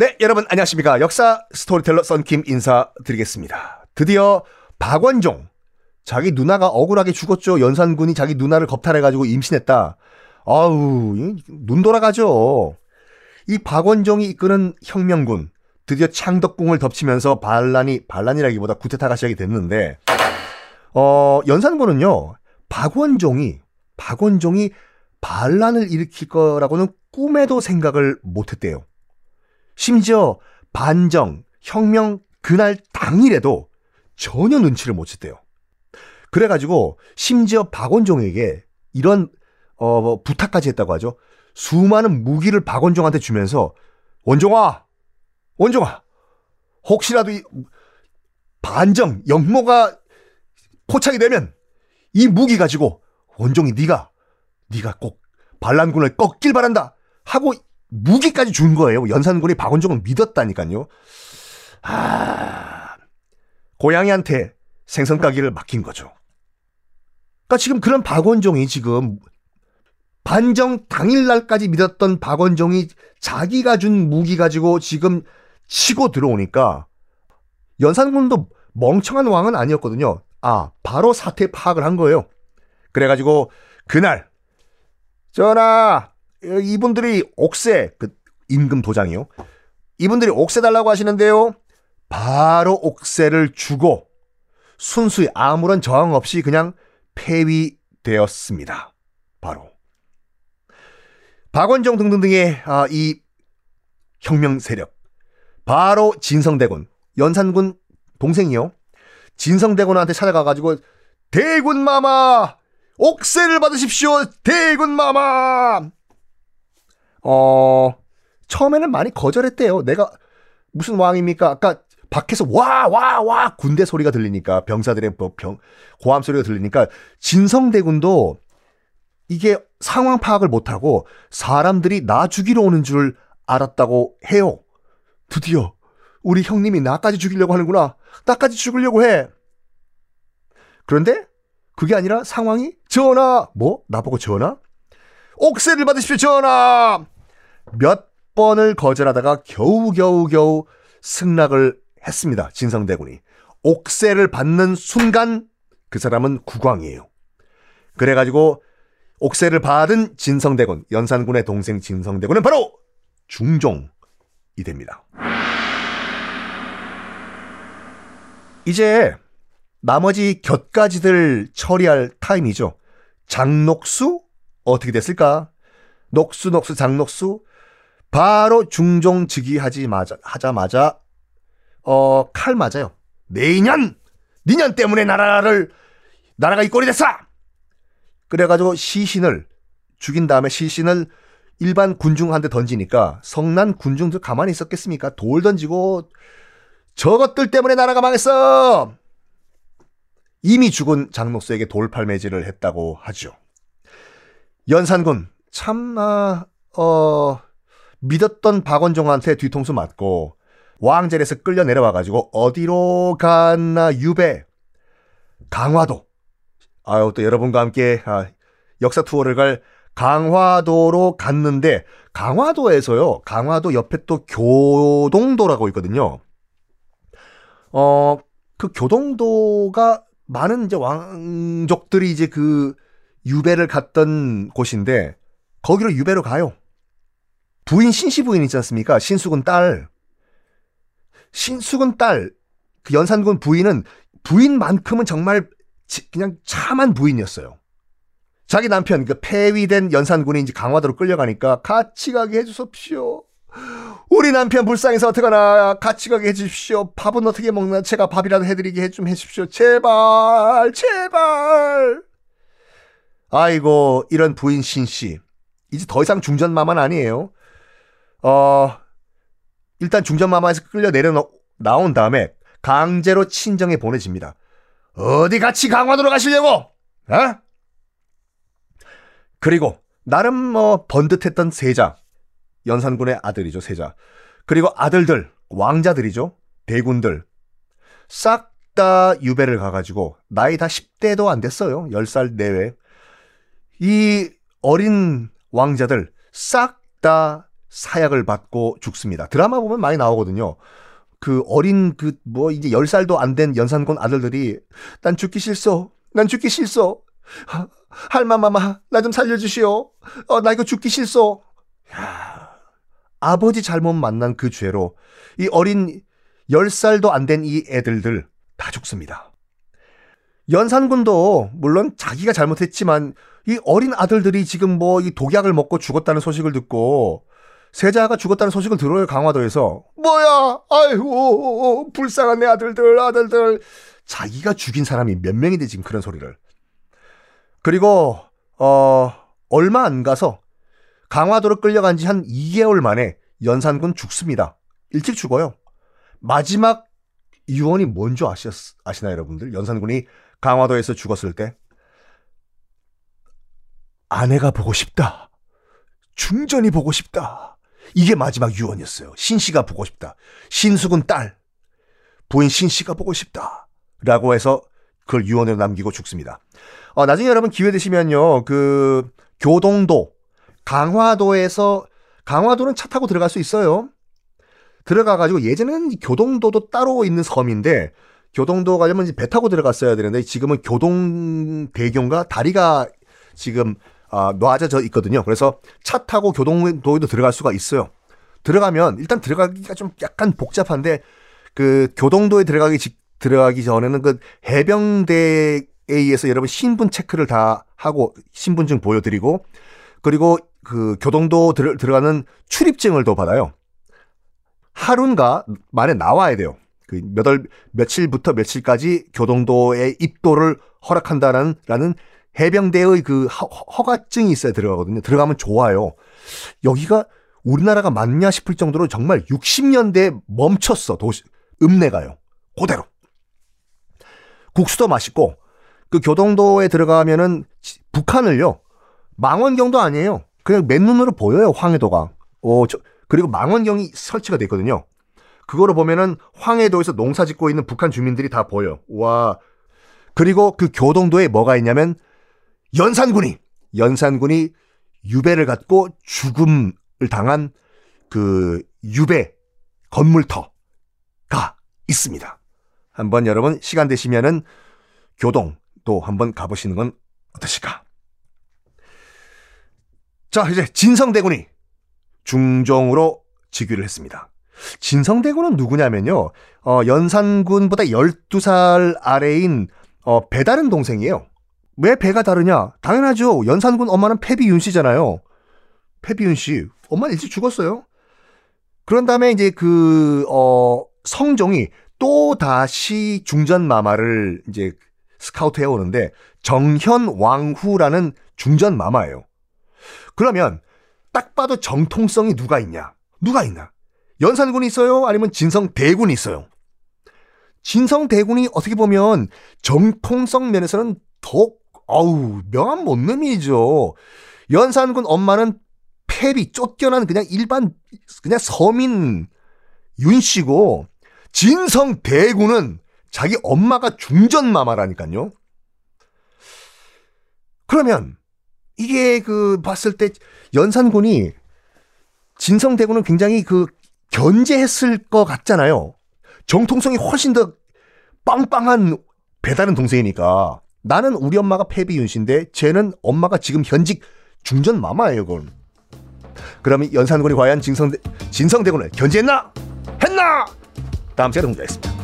네, 여러분 안녕하십니까. 역사 스토리텔러 썬킴 인사드리겠습니다. 드디어 박원종, 자기 누나가 억울하게 죽었죠. 연산군이 자기 누나를 겁탈해가지고 임신했다. 아우, 눈 돌아가죠. 이 박원종이 이끄는 혁명군, 드디어 창덕궁을 덮치면서 반란이, 반란이라기보다 쿠데타가 시작이 됐는데, 어, 연산군은요, 박원종이, 박원종이 반란을 일으킬 거라고는 꿈에도 생각을 못 했대요. 심지어 반정, 혁명 그날 당일에도 전혀 눈치를 못 챘대요. 그래가지고 심지어 박원종에게 이런 어, 부탁까지 했다고 하죠. 수많은 무기를 박원종한테 주면서 원종아, 원종아, 혹시라도 이 반정, 영모가 포착이 되면 이 무기 가지고 원종이 네가 네가 꼭 반란군을 꺾길 바란다 하고 무기까지 준 거예요. 연산군이 박원종을 믿었다니까요. 아, 고양이한테 생선 가기를 맡긴 거죠. 그러니까 지금 그런 박원종이 지금 반정 당일날까지 믿었던 박원종이 자기가 준 무기 가지고 지금 치고 들어오니까 연산군도 멍청한 왕은 아니었거든요. 아, 바로 사태 파악을 한 거예요. 그래가지고 그날 전하 이분들이 옥세 그 임금 도장이요. 이분들이 옥세 달라고 하시는데요. 바로 옥세를 주고 순수히 아무런 저항 없이 그냥 폐위되었습니다. 바로 박원종 등등등의 아, 이 혁명 세력 바로 진성대군 연산군 동생이요. 진성대군한테 찾아가가지고 대군 마마 옥세를 받으십시오 대군 마마 어, 처음에는 많이 거절했대요. 내가 무슨 왕입니까? 아까 밖에서 와, 와, 와, 군대 소리가 들리니까, 병사들의 뭐 병, 고함 소리가 들리니까, 진성대군도 이게 상황 파악을 못하고 사람들이 나 죽이러 오는 줄 알았다고 해요. 드디어 우리 형님이 나까지 죽이려고 하는구나. 나까지 죽으려고 해. 그런데 그게 아니라 상황이 전하, 뭐? 나보고 전하? 옥세를 받으십시오, 전하! 몇 번을 거절하다가 겨우겨우겨우 승낙을 했습니다. 진성대군이. 옥세를 받는 순간 그 사람은 국왕이에요. 그래가지고 옥세를 받은 진성대군, 연산군의 동생 진성대군은 바로 중종이 됩니다. 이제 나머지 곁가지들 처리할 타임이죠. 장녹수 어떻게 됐을까? 녹수 녹수 장녹수 바로 중종 즉위하지 마자, 하자마자 어, 칼 맞아요. 내년 니년 때문에 나라를 나라가 이 꼴이 됐어. 그래가지고 시신을 죽인 다음에 시신을 일반 군중한테 던지니까 성난 군중들 가만히 있었겠습니까? 돌 던지고 저것들 때문에 나라가 망했어. 이미 죽은 장녹수에게 돌팔매질을 했다고 하죠. 연산군. 참 아, 어, 믿었던 박원종한테 뒤통수 맞고 왕젤에서 끌려 내려와가지고 어디로 갔나 유배. 강화도. 아유 또 여러분과 함께 아, 역사 투어를 갈 강화도로 갔는데 강화도에서요 강화도 옆에 또 교동도라고 있거든요. 어 그 교동도가 많은 이제 왕족들이 이제 그 유배를 갔던 곳인데 거기로 유배로 가요. 부인 신씨 부인 있지 않습니까? 신숙은 딸. 신숙은 딸. 그 연산군 부인은 부인만큼은 정말 그냥 참한 부인이었어요. 자기 남편 그 폐위된 연산군이 이제 강화도로 끌려가니까 같이 가게 해주십시오. 우리 남편 불쌍해서 어떡하나 같이 가게 해주십시오. 밥은 어떻게 먹나 제가 밥이라도 해드리게 해좀 해주십시오. 제발 제발. 아이고 이런 부인 신씨 이제 더 이상 중전마만 아니에요. 어 일단 중전마마에서 끌려 내려 나온 다음에 강제로 친정에 보내집니다. 어디 같이 강화도로 가시려고? 어? 그리고 나름 뭐 번듯했던 세자 연산군의 아들이죠 세자 그리고 아들들 왕자들이죠 대군들 싹 다 유배를 가가지고 나이 다 10대도 안 됐어요 10살 내외 이 어린 왕자들 싹 다 사약을 받고 죽습니다. 드라마 보면 많이 나오거든요. 그 어린 그 뭐 이제 10살도 안 된 연산군 아들들이 난 죽기 싫소. 난 죽기 싫소. 할마마마 나 좀 살려주시오. 어, 나 이거 죽기 싫소. 야, 아버지 잘못 만난 그 죄로 이 어린 10살도 안 된 이 애들들 다 죽습니다. 연산군도 물론 자기가 잘못했지만 이 어린 아들들이 지금 뭐 이 독약을 먹고 죽었다는 소식을 듣고 세자가 죽었다는 소식을 들어요 강화도에서 뭐야? 아이고 불쌍한 내 아들들 아들들. 자기가 죽인 사람이 몇 명인데 지금 그런 소리를. 그리고 어 얼마 안 가서 강화도로 끌려간 지 한 2개월 만에 연산군 죽습니다. 일찍 죽어요. 마지막 유언이 뭔지 아시, 아시나요 여러분들? 연산군이 강화도에서 죽었을 때 아내가 보고 싶다 중전이 보고 싶다 이게 마지막 유언이었어요. 신 씨가 보고 싶다. 신숙은 딸. 부인 신 씨가 보고 싶다. 라고 해서 그걸 유언으로 남기고 죽습니다. 어, 나중에 여러분 기회 되시면요. 그 교동도 강화도에서 강화도는 차 타고 들어갈 수 있어요. 들어가가지고 예전에는 교동도도 따로 있는 섬인데 교동도 가려면 배 타고 들어갔어야 되는데 지금은 교동대교인가 다리가 지금 아, 놔져져 있거든요. 그래서 차 타고 교동도에도 들어갈 수가 있어요. 들어가면 일단 들어가기가 좀 약간 복잡한데 그 교동도에 들어가기 직 들어가기 전에는 그 해병대에 의해서 여러분 신분 체크를 다 하고 신분증 보여드리고 그리고 그 교동도 들, 들어가는 출입증을 또 받아요. 하루인가 만에 나와야 돼요. 그 몇 월 며칠부터 며칠까지 교동도에 입도를 허락한다는 라는 해병대의 그 허가증이 있어야 들어가거든요. 들어가면 좋아요. 여기가 우리나라가 맞냐 싶을 정도로 정말 60년대에 멈췄어. 도시, 읍내가요. 그대로. 국수도 맛있고, 그 교동도에 들어가면은 북한을요, 망원경도 아니에요. 그냥 맨눈으로 보여요, 황해도가. 어, 저, 그리고 망원경이 설치가 돼 있거든요. 그거를 보면은 황해도에서 농사 짓고 있는 북한 주민들이 다 보여. 와. 그리고 그 교동도에 뭐가 있냐면 연산군이 연산군이 유배를 갖고 죽음을 당한 그 유배 건물터가 있습니다. 한번 여러분 시간 되시면은 교동 또 한번 가보시는 건 어떠실까? 자 이제 진성대군이 중종으로 즉위를 했습니다. 진성대군은 누구냐면요. 어, 연산군보다 12살 아래인 어, 배다른 동생이에요. 왜 배가 다르냐? 당연하죠. 연산군 엄마는 패비윤 씨잖아요. 패비윤 씨. 엄마는 일찍 죽었어요. 그런 다음에 이제 그, 어, 성종이 또 다시 중전 마마를 이제 스카우트 해오는데 정현 왕후라는 중전 마마예요. 그러면 딱 봐도 정통성이 누가 있냐? 누가 있나? 연산군이 있어요? 아니면 진성대군이 있어요? 진성대군이 어떻게 보면 정통성 면에서는 더 어우, 명함 못 놈이죠. 연산군 엄마는 패비 쫓겨난 그냥 일반 그냥 서민 윤 씨고 진성 대군은 자기 엄마가 중전 마마라니까요. 그러면 이게 그 봤을 때 연산군이 진성 대군은 굉장히 그 견제했을 것 같잖아요. 정통성이 훨씬 더 빵빵한 배다른 동생이니까. 나는 우리 엄마가 패비윤 씨인데 쟤는 엄마가 지금 현직 중전 마마예요, 그건. 그러면 연산군이 과연 진성대, 진성대군을 견제했나? 했나? 다음 시간에 공개하겠습니다.